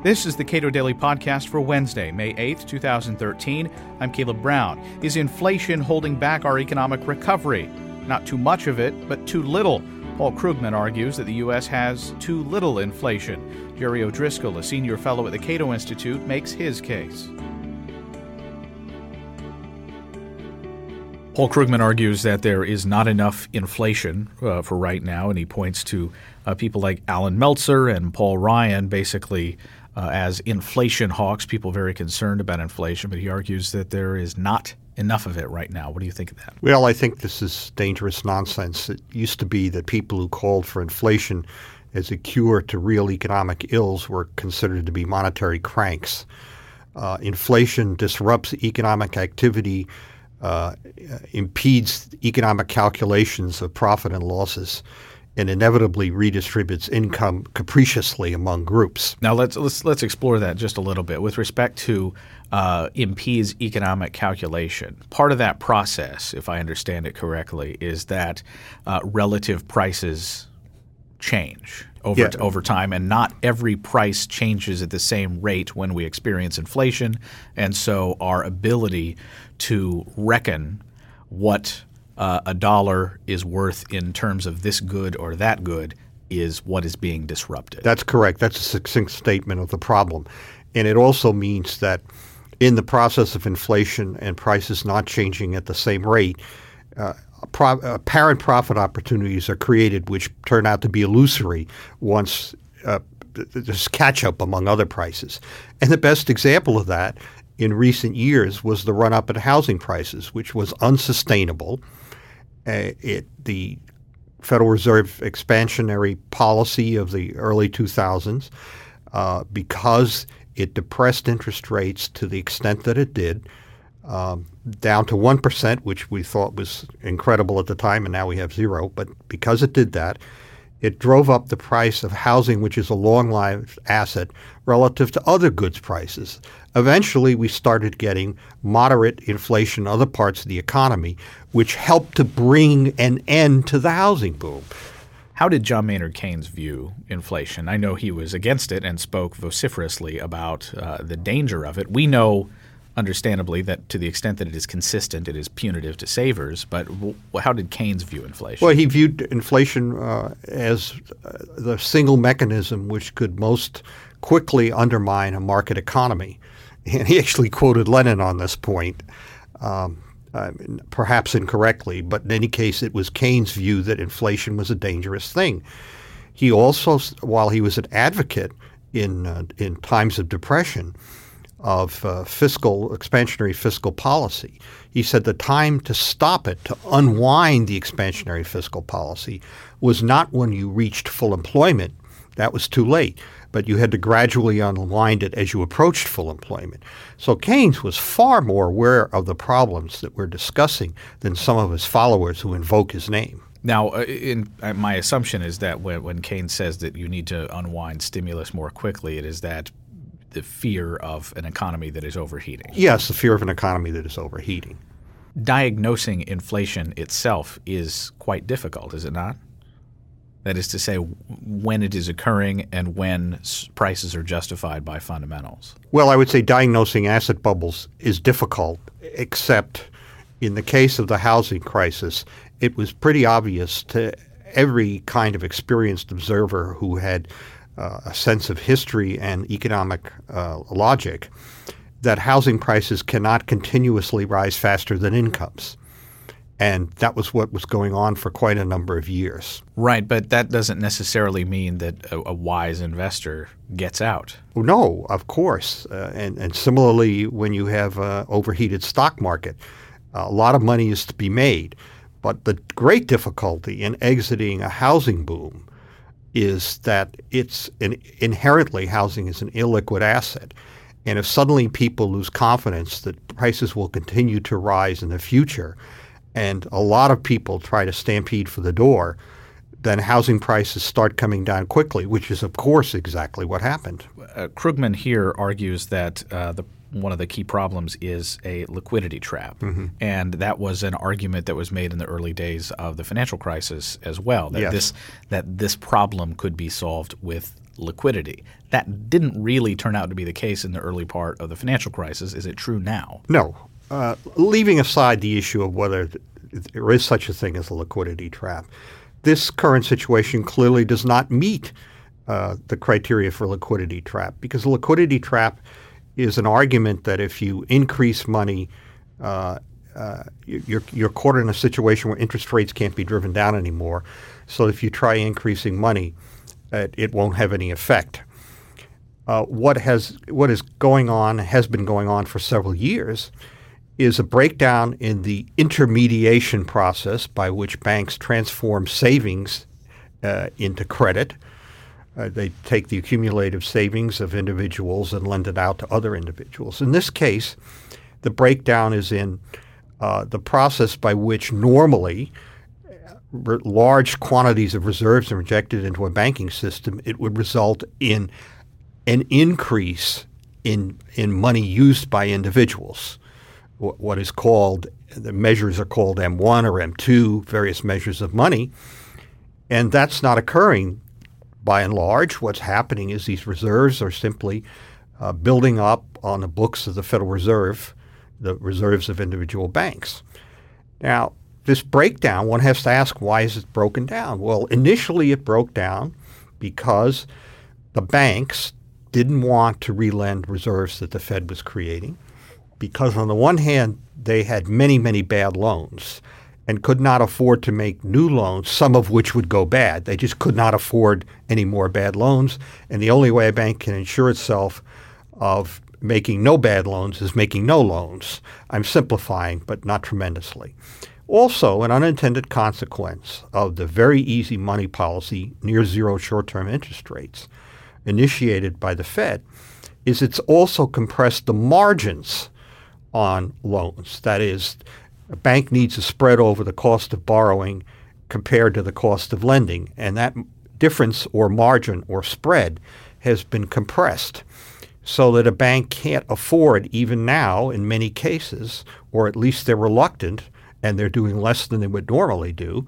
This is the Cato Daily Podcast for Wednesday, May 8th, 2013. I'm Caleb Brown. Is inflation holding back our economic recovery? Not too much of it, but too little. Paul Krugman argues that the U.S. has too little inflation. Jerry O'Driscoll, a senior fellow at the Cato Institute, makes his case. Paul Krugman argues that there is not enough inflation uh, for right now, and he points to uh, people like Allan Meltzer and Paul Ryan basically uh, as inflation hawks, people very concerned about inflation, but he argues that there is not enough of it right now. What do you think of that? Well, I think this is dangerous nonsense. It used to be that people who called for inflation as a cure to real economic ills were considered to be monetary cranks. Uh, inflation disrupts economic activity uh, impedes economic calculations of profit and losses and inevitably redistributes income capriciously among groups. Now let's let's let's explore that just a little bit with respect to uh, impedes economic calculation. Part of that process, if I understand it correctly, is that uh, relative prices change over Yeah. t- over time, and not every price changes at the same rate when we experience inflation, and so our ability to reckon what uh, a dollar is worth in terms of this good or that good is what is being disrupted. That's correct. That's a succinct statement of the problem. And it also means that in the process of inflation and prices not changing at the same rate, uh, pro- apparent profit opportunities are created which turn out to be illusory once uh, th- th- there's catch up among other prices. And the best example of that in recent years was the run up in housing prices, which was unsustainable. Uh, it the Federal Reserve expansionary policy of the early 2000s, uh, because it depressed interest rates to the extent that it did, um, down to 1%, which we thought was incredible at the time, and now we have zero. But because it did that, it drove up the price of housing, which is a long lived asset, relative to other goods prices. Eventually, we started getting moderate inflation in other parts of the economy, which helped to bring an end to the housing boom. How did John Maynard Keynes view inflation? I know he was against it and spoke vociferously about uh, the danger of it. We know, understandably, that to the extent that it is consistent, it is punitive to savers. But w- how did Keynes view inflation? Well, he viewed inflation uh, as uh, the single mechanism which could most quickly undermine a market economy. And he actually quoted Lenin on this point, um, I mean, perhaps incorrectly, but in any case, it was Keynes' view that inflation was a dangerous thing. He also, while he was an advocate in uh, in times of depression of uh, fiscal expansionary fiscal policy, he said the time to stop it, to unwind the expansionary fiscal policy, was not when you reached full employment. That was too late. But you had to gradually unwind it as you approached full employment. So Keynes was far more aware of the problems that we're discussing than some of his followers who invoke his name. Now, uh, in, uh, my assumption is that when, when Keynes says that you need to unwind stimulus more quickly, it is that the fear of an economy that is overheating. Yes, the fear of an economy that is overheating. Diagnosing inflation itself is quite difficult, is it not? That is to say, when it is occurring and when prices are justified by fundamentals. Well, I would say diagnosing asset bubbles is difficult, except in the case of the housing crisis, it was pretty obvious to every kind of experienced observer who had uh, a sense of history and economic uh, logic that housing prices cannot continuously rise faster than incomes. And that was what was going on for quite a number of years. Right, but that doesn't necessarily mean that a, a wise investor gets out. No, of course. Uh, and, and similarly, when you have an overheated stock market, a lot of money is to be made. But the great difficulty in exiting a housing boom is that it's an, inherently housing is an illiquid asset. And if suddenly people lose confidence that prices will continue to rise in the future, and a lot of people try to stampede for the door, then housing prices start coming down quickly, which is, of course, exactly what happened. Uh, Krugman here argues that uh, the one of the key problems is a liquidity trap, and that was an argument that was made in the early days of the financial crisis as well. That Yes. this that this problem could be solved with liquidity. That didn't really turn out to be the case in the early part of the financial crisis. Is it true now? No. Uh, leaving aside the issue of whether there is such a thing as a liquidity trap, this current situation clearly does not meet uh, the criteria for liquidity trap because a liquidity trap is an argument that if you increase money, uh, uh, you're, you're caught in a situation where interest rates can't be driven down anymore. So if you try increasing money, it, it won't have any effect. Uh, what has what is going on has been going on for several years is a breakdown in the intermediation process by which banks transform savings uh, into credit. Uh, they take the accumulative savings of individuals and lend it out to other individuals. In this case, the breakdown is in uh, the process by which normally re- large quantities of reserves are injected into a banking system, it would result in an increase in in money used by individuals. What is called the measures are called M1 or M2, various measures of money, and that's not occurring by and large. What's happening is these reserves are simply uh, building up on the books of the Federal Reserve the reserves of individual banks. Now, this breakdown, one has to ask, why is it broken down? Well, initially it broke down because the banks didn't want to relend reserves that the Fed was creating because, on the one hand, they had many, many bad loans and could not afford to make new loans, some of which would go bad. They just could not afford any more bad loans. And the only way a bank can insure itself of making no bad loans is making no loans. I'm simplifying, but not tremendously. Also, an unintended consequence of the very easy money policy, near zero short term interest rates, initiated by the Fed, is it's also compressed the margins on loans. That is, a bank needs a spread over the cost of borrowing compared to the cost of lending, and that difference or margin or spread has been compressed so that a bank can't afford, even now in many cases, or at least they're reluctant and they're doing less than they would normally do,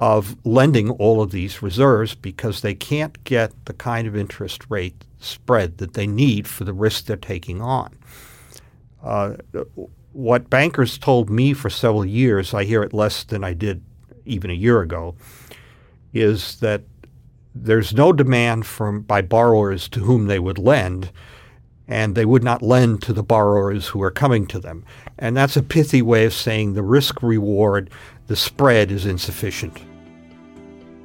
of lending all of these reserves because they can't get the kind of interest rate spread that they need for the risk they're taking on. Uh, what bankers told me for several years, I hear it less than I did even a year ago, is that there's no demand from by borrowers to whom they would lend and they would not lend to the borrowers who are coming to them. And that's a pithy way of saying the risk reward, the spread is insufficient.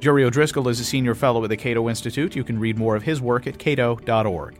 Jerry O'Driscoll is a senior fellow at the Cato Institute. You can read more of his work at cato.org.